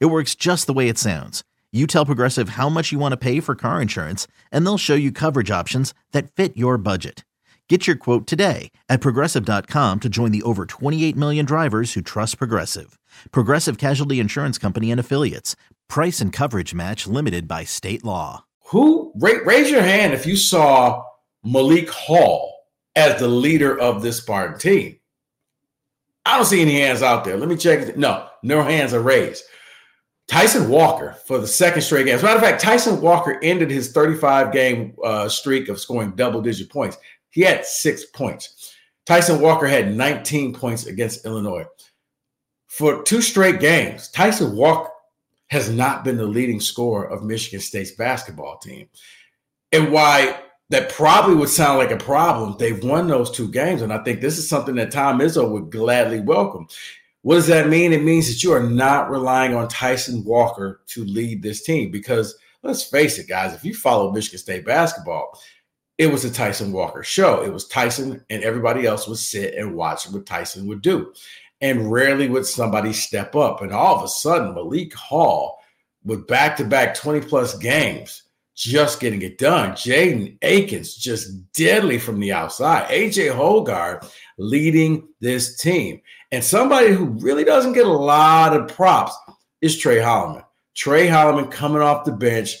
It works just the way it sounds. You tell Progressive how much you want to pay for car insurance, and they'll show you coverage options that fit your budget. Get your quote today at progressive.com to join the over 28 million drivers who trust Progressive. Progressive Casualty Insurance Company and Affiliates. Price and coverage match limited by state law. Who raise your hand if you saw Malik Hall as the leader of this Spartan team? I don't see any hands out there. Let me check. No, no hands are raised. Tyson Walker for the second straight game. As a matter of fact, Tyson Walker ended his 35 game uh, streak of scoring double digit points. He had six points. Tyson Walker had 19 points against Illinois. For two straight games, Tyson Walker has not been the leading scorer of Michigan State's basketball team. And why that probably would sound like a problem, they've won those two games. And I think this is something that Tom Izzo would gladly welcome. What does that mean? It means that you are not relying on Tyson Walker to lead this team because let's face it, guys, if you follow Michigan State basketball, it was a Tyson Walker show. It was Tyson and everybody else would sit and watch what Tyson would do. And rarely would somebody step up. And all of a sudden, Malik Hall with back to back 20 plus games just getting it done. Jaden Akins just deadly from the outside. AJ Hoggard leading this team. And somebody who really doesn't get a lot of props is Tre Holloman. Tre Holloman coming off the bench.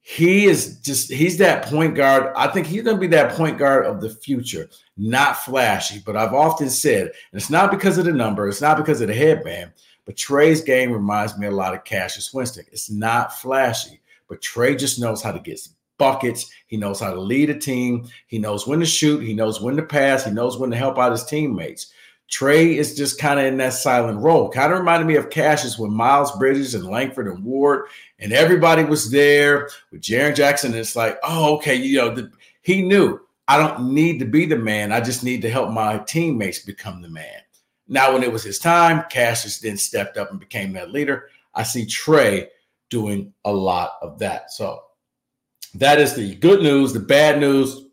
He is just, he's that point guard. I think he's going to be that point guard of the future. Not flashy, but I've often said, and it's not because of the number, it's not because of the headband, but Tre's game reminds me a lot of Cassius Winston. It's not flashy but Tre just knows how to get buckets. He knows how to lead a team. He knows when to shoot. He knows when to pass. He knows when to help out his teammates. Tre is just kind of in that silent role. Kind of reminded me of Cassius with Miles Bridges and Langford and Ward, and everybody was there with Jaren Jackson. And it's like, oh, okay, you know, the, he knew I don't need to be the man. I just need to help my teammates become the man. Now, when it was his time, Cassius then stepped up and became that leader. I see Tre doing a lot of that. So that is the good news. The bad news,